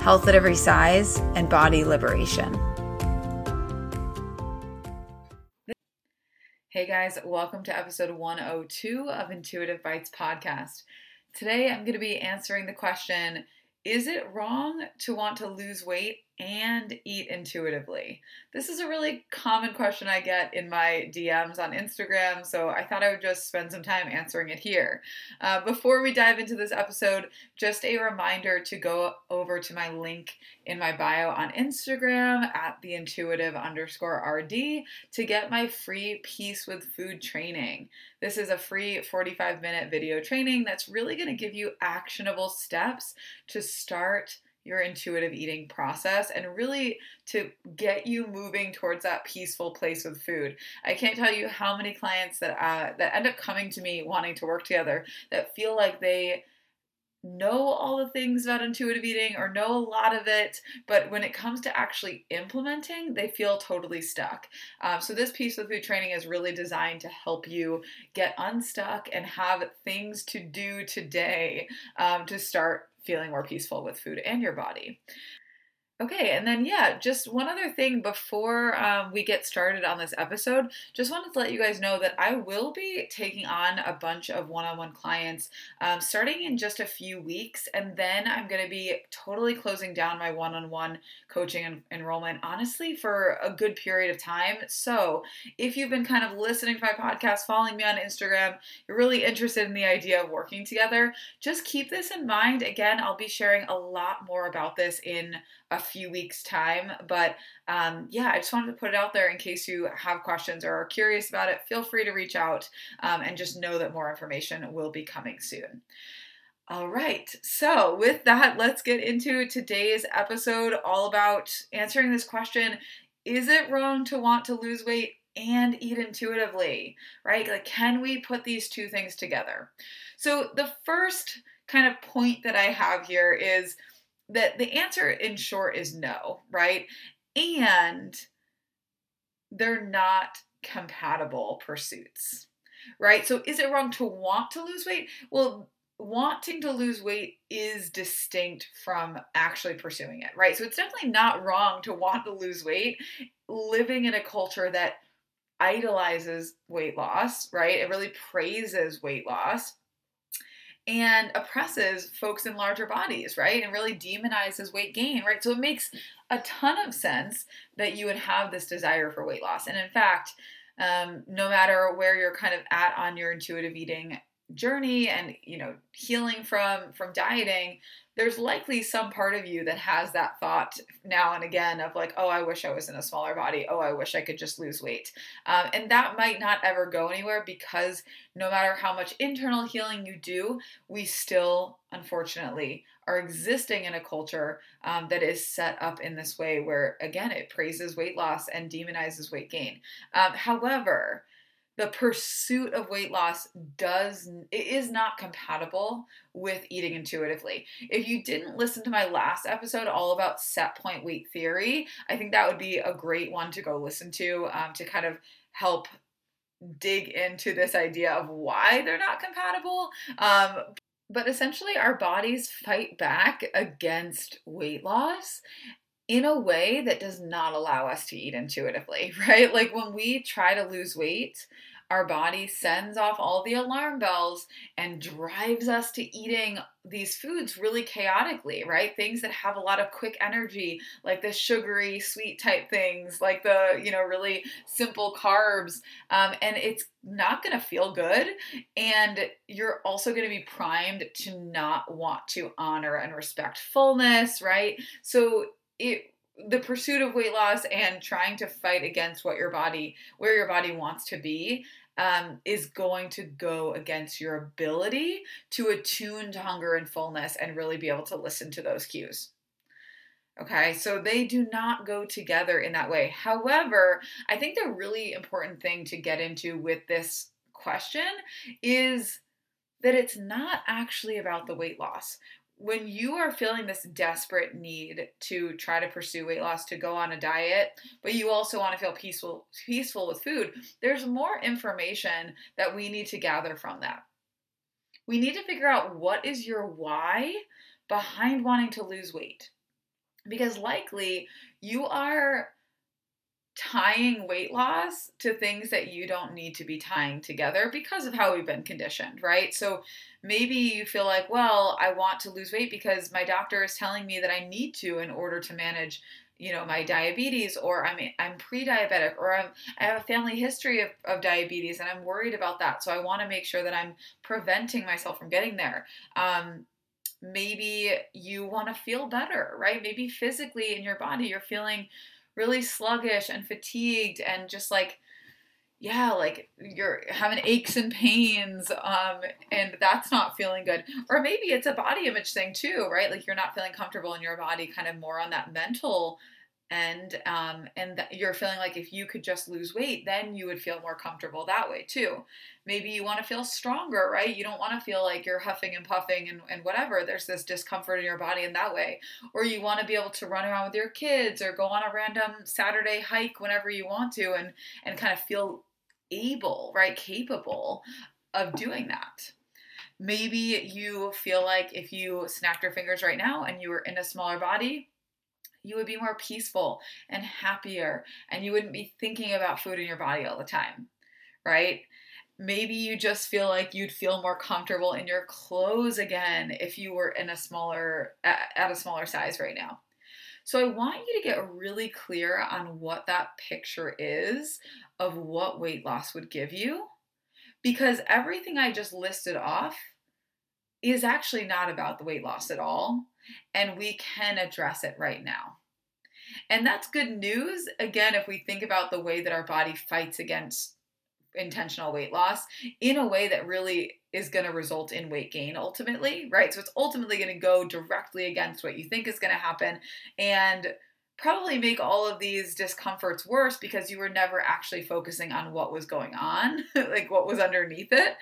health at every size, and body liberation. Hey guys, welcome to episode 102 of Intuitive Bites podcast. Today I'm going to be answering the question Is it wrong to want to lose weight and eat intuitively? This is a really common question I get in my DMs on Instagram, so I thought I would just spend some time answering it here. Uh, before we dive into this episode, just a reminder to go over to my link in my bio on Instagram at the intuitive underscore RD to get my free Peace with Food training. This is a free 45 minute video training that's really going to give you actionable steps to start your intuitive eating process and really to get you moving towards that peaceful place with food. I can't tell you how many clients that uh, that end up coming to me wanting to work together that feel like they know all the things about intuitive eating or know a lot of it, but when it comes to actually implementing, they feel totally stuck. Um, so, this Peace with Food training is really designed to help you get unstuck and have things to do today um, to start feeling more peaceful with food and your body. Okay, and then yeah, just one other thing before um, we get started on this episode. Just wanted to let you guys know that I will be taking on a bunch of one on one clients um, starting in just a few weeks, and then I'm going to be totally closing down my one on one coaching and enrollment, honestly, for a good period of time. So if you've been kind of listening to my podcast, following me on Instagram, you're really interested in the idea of working together, just keep this in mind. Again, I'll be sharing a lot more about this in a few weeks' time. But um, yeah, I just wanted to put it out there in case you have questions or are curious about it. Feel free to reach out um, and just know that more information will be coming soon. All right, so with that, let's get into today's episode all about answering this question Is it wrong to want to lose weight and eat intuitively, right? Like, can we put these two things together? So, the first kind of point that I have here is that the answer in short is no, right? And they're not compatible pursuits, right? So is it wrong to want to lose weight? Well, wanting to lose weight is distinct from actually pursuing it, right? So it's definitely not wrong to want to lose weight. Living in a culture that idolizes weight loss, right? It really praises weight loss and oppresses folks in larger bodies, right? And really demonizes weight gain, right? So it makes a ton of sense that you would have this desire for weight loss. And in fact, um, no matter where you're kind of at on your intuitive eating journey and you know healing from from dieting there's likely some part of you that has that thought now and again of like, oh, I wish I was in a smaller body. Oh, I wish I could just lose weight. Um, and that might not ever go anywhere because no matter how much internal healing you do, we still, unfortunately, are existing in a culture um, that is set up in this way where, again, it praises weight loss and demonizes weight gain. Um, however, the pursuit of weight loss does it is not compatible with eating intuitively. If you didn't listen to my last episode all about set point weight theory, I think that would be a great one to go listen to um, to kind of help dig into this idea of why they're not compatible. Um, but essentially, our bodies fight back against weight loss in a way that does not allow us to eat intuitively, right? Like when we try to lose weight, our body sends off all the alarm bells and drives us to eating these foods really chaotically, right? Things that have a lot of quick energy, like the sugary, sweet type things, like the, you know, really simple carbs. Um, and it's not going to feel good. And you're also going to be primed to not want to honor and respect fullness, right? So it the pursuit of weight loss and trying to fight against what your body where your body wants to be um, is going to go against your ability to attune to hunger and fullness and really be able to listen to those cues Okay, so they do not go together in that way. However, I think the really important thing to get into with this question is that it's not actually about the weight loss. When you are feeling this desperate need to try to pursue weight loss, to go on a diet, but you also want to feel peaceful peaceful with food, there's more information that we need to gather from that. We need to figure out what is your why behind wanting to lose weight because likely you are tying weight loss to things that you don't need to be tying together because of how we've been conditioned, right? So maybe you feel like, well, I want to lose weight because my doctor is telling me that I need to in order to manage you know my diabetes or i'm i'm pre-diabetic or I'm, i have a family history of, of diabetes and i'm worried about that so i want to make sure that i'm preventing myself from getting there um, maybe you want to feel better, right? Maybe physically in your body you're feeling really sluggish and fatigued and just like yeah, like you're having aches and pains, um, and that's not feeling good. Or maybe it's a body image thing too, right? Like you're not feeling comfortable in your body, kind of more on that mental and um, and th- you're feeling like if you could just lose weight then you would feel more comfortable that way too. Maybe you want to feel stronger right? You don't want to feel like you're huffing and puffing and, and whatever. There's this discomfort in your body in that way. Or you want to be able to run around with your kids or go on a random saturday hike whenever you want to and and kind of feel able right? Capable of doing that. Maybe you feel like if you snapped your fingers right now and you were in a smaller body you would be more peaceful and happier, and you wouldn't be thinking about food in your body all the time, right? Maybe you just feel like you'd feel more comfortable in your clothes again if you were in a smaller at a smaller size right now. So I want you to get really clear on what that picture is of what weight loss would give you because everything I just listed off is actually not about the weight loss at all and we can address it right now. And that's good news, again, if we think about the way that our body fights against intentional weight loss in a way that really is going to result in weight gain ultimately, right? So it's ultimately going to go directly against what you think is going to happen and probably make all of these discomforts worse because you were never actually focusing on what was going on, like what was underneath it,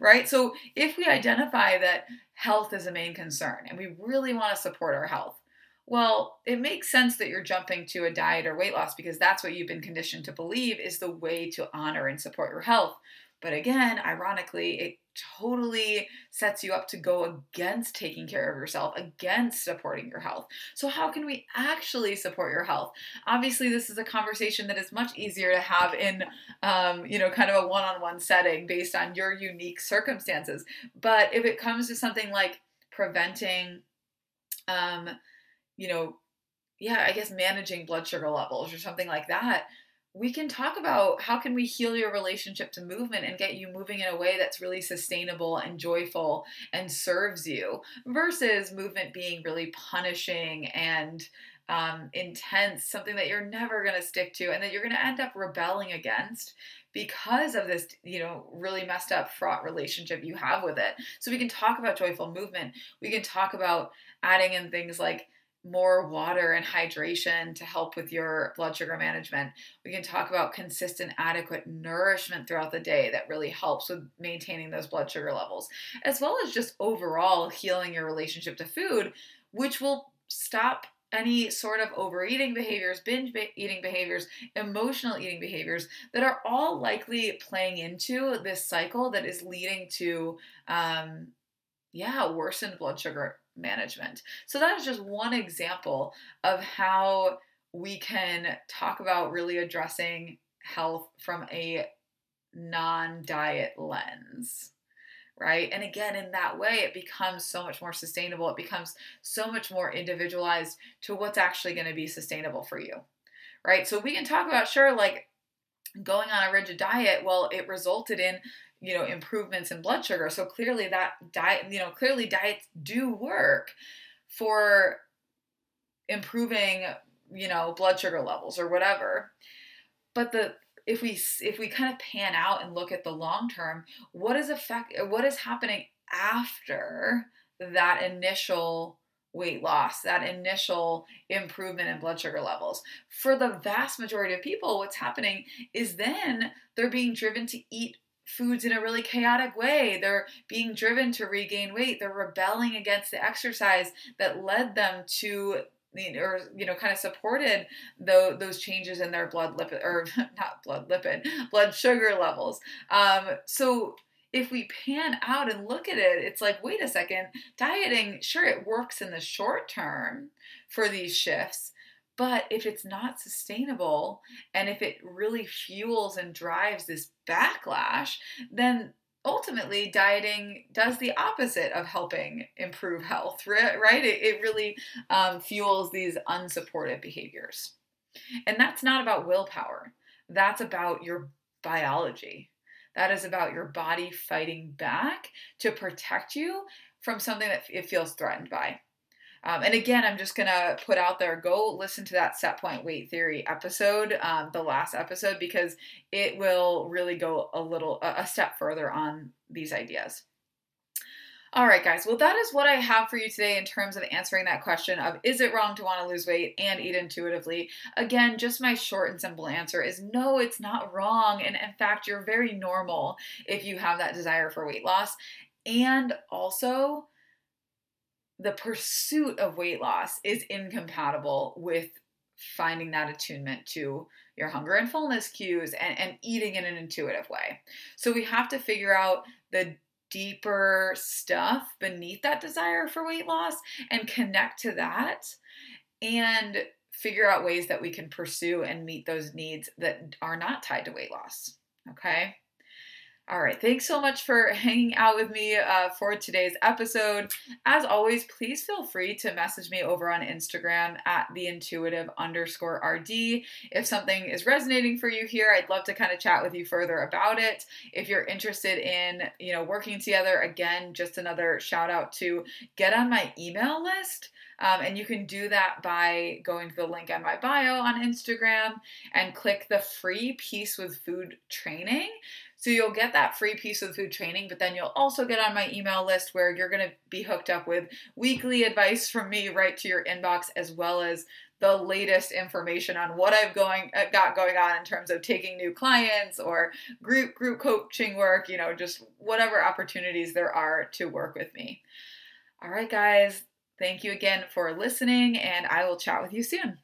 right? So if we identify that health is a main concern and we really want to support our health, well, it makes sense that you're jumping to a diet or weight loss because that's what you've been conditioned to believe is the way to honor and support your health. But again, ironically, it totally sets you up to go against taking care of yourself, against supporting your health. So, how can we actually support your health? Obviously, this is a conversation that is much easier to have in, um, you know, kind of a one on one setting based on your unique circumstances. But if it comes to something like preventing, um, you know, yeah, I guess managing blood sugar levels or something like that, we can talk about how can we heal your relationship to movement and get you moving in a way that's really sustainable and joyful and serves you versus movement being really punishing and um, intense something that you're never going to stick to and that you're going to end up rebelling against because of this you know really messed up fraught relationship you have with it. So we can talk about joyful movement. We can talk about adding in things like more water and hydration to help with your blood sugar management. We can talk about consistent, adequate nourishment throughout the day that really helps with maintaining those blood sugar levels, as well as just overall healing your relationship to food, which will stop any sort of overeating behaviors, binge eating behaviors, emotional eating behaviors that are all likely playing into this cycle that is leading to, um, yeah, worsened blood sugar management. So that is just one example of how we can talk about really addressing health from a non diet lens. Right. And again, in that way, it becomes so much more sustainable. It becomes so much more individualized to what's actually going to be sustainable for you. Right. So we can talk about, sure, like going on a rigid diet, well, it resulted in you know improvements in blood sugar so clearly that diet you know clearly diets do work for improving you know blood sugar levels or whatever but the if we if we kind of pan out and look at the long term what is effect what is happening after that initial weight loss, that initial improvement in blood sugar levels. For the vast majority of people, what's happening is then they're being driven to eat foods in a really chaotic way. They're being driven to regain weight. They're rebelling against the exercise that led them to or you know kind of supported the, those changes in their blood lipid or not blood lipid blood sugar levels um, so if we pan out and look at it, it's like, wait a second, dieting, sure, it works in the short term for these shifts, but if it's not sustainable and if it really fuels and drives this backlash, then ultimately dieting does the opposite of helping improve health, right? It, really um, fuels these unsupportive behaviors. And that's not about willpower, that's about your biology. That is about your body fighting back to protect you from something that it feels threatened by. Um, and again, I'm just gonna put out there go listen to that set point weight theory episode, um, the last episode, because it will really go a little a step further on these ideas. All right, guys. Well, that is what I have for you today in terms of answering that question of is it wrong to want to lose weight and eat intuitively? Again, just my short and simple answer is no, it's not wrong. And in fact, you're very normal if you have that desire for weight loss. And also, the pursuit of weight loss is incompatible with finding that attunement to your hunger and fullness cues and, and eating in an intuitive way. So we have to figure out the deeper stuff beneath that desire for weight loss and connect to that and figure out ways that we can pursue and meet those needs that are not tied to weight loss. Okay. All right, thanks so much for hanging out with me uh, for today's episode. As always, please feel free to message me over on Instagram at the intuitive underscore RD. If something is resonating for you here, I'd love to kind of chat with you further about it. If you're interested in, you know, working together, again, just another shout out to get on my email list. Um, and you can do that by going to the link on my bio on Instagram and click the free Peace with Food training. So you'll get that free Peace of Food training, but then you'll also get on my email list where you're going to be hooked up with weekly advice from me right to your inbox, as well as the latest information on what I've going uh, got going on in terms of taking new clients or group group coaching work, you know, just whatever opportunities there are to work with me. All right, guys, thank you again for listening, and I will chat with you soon.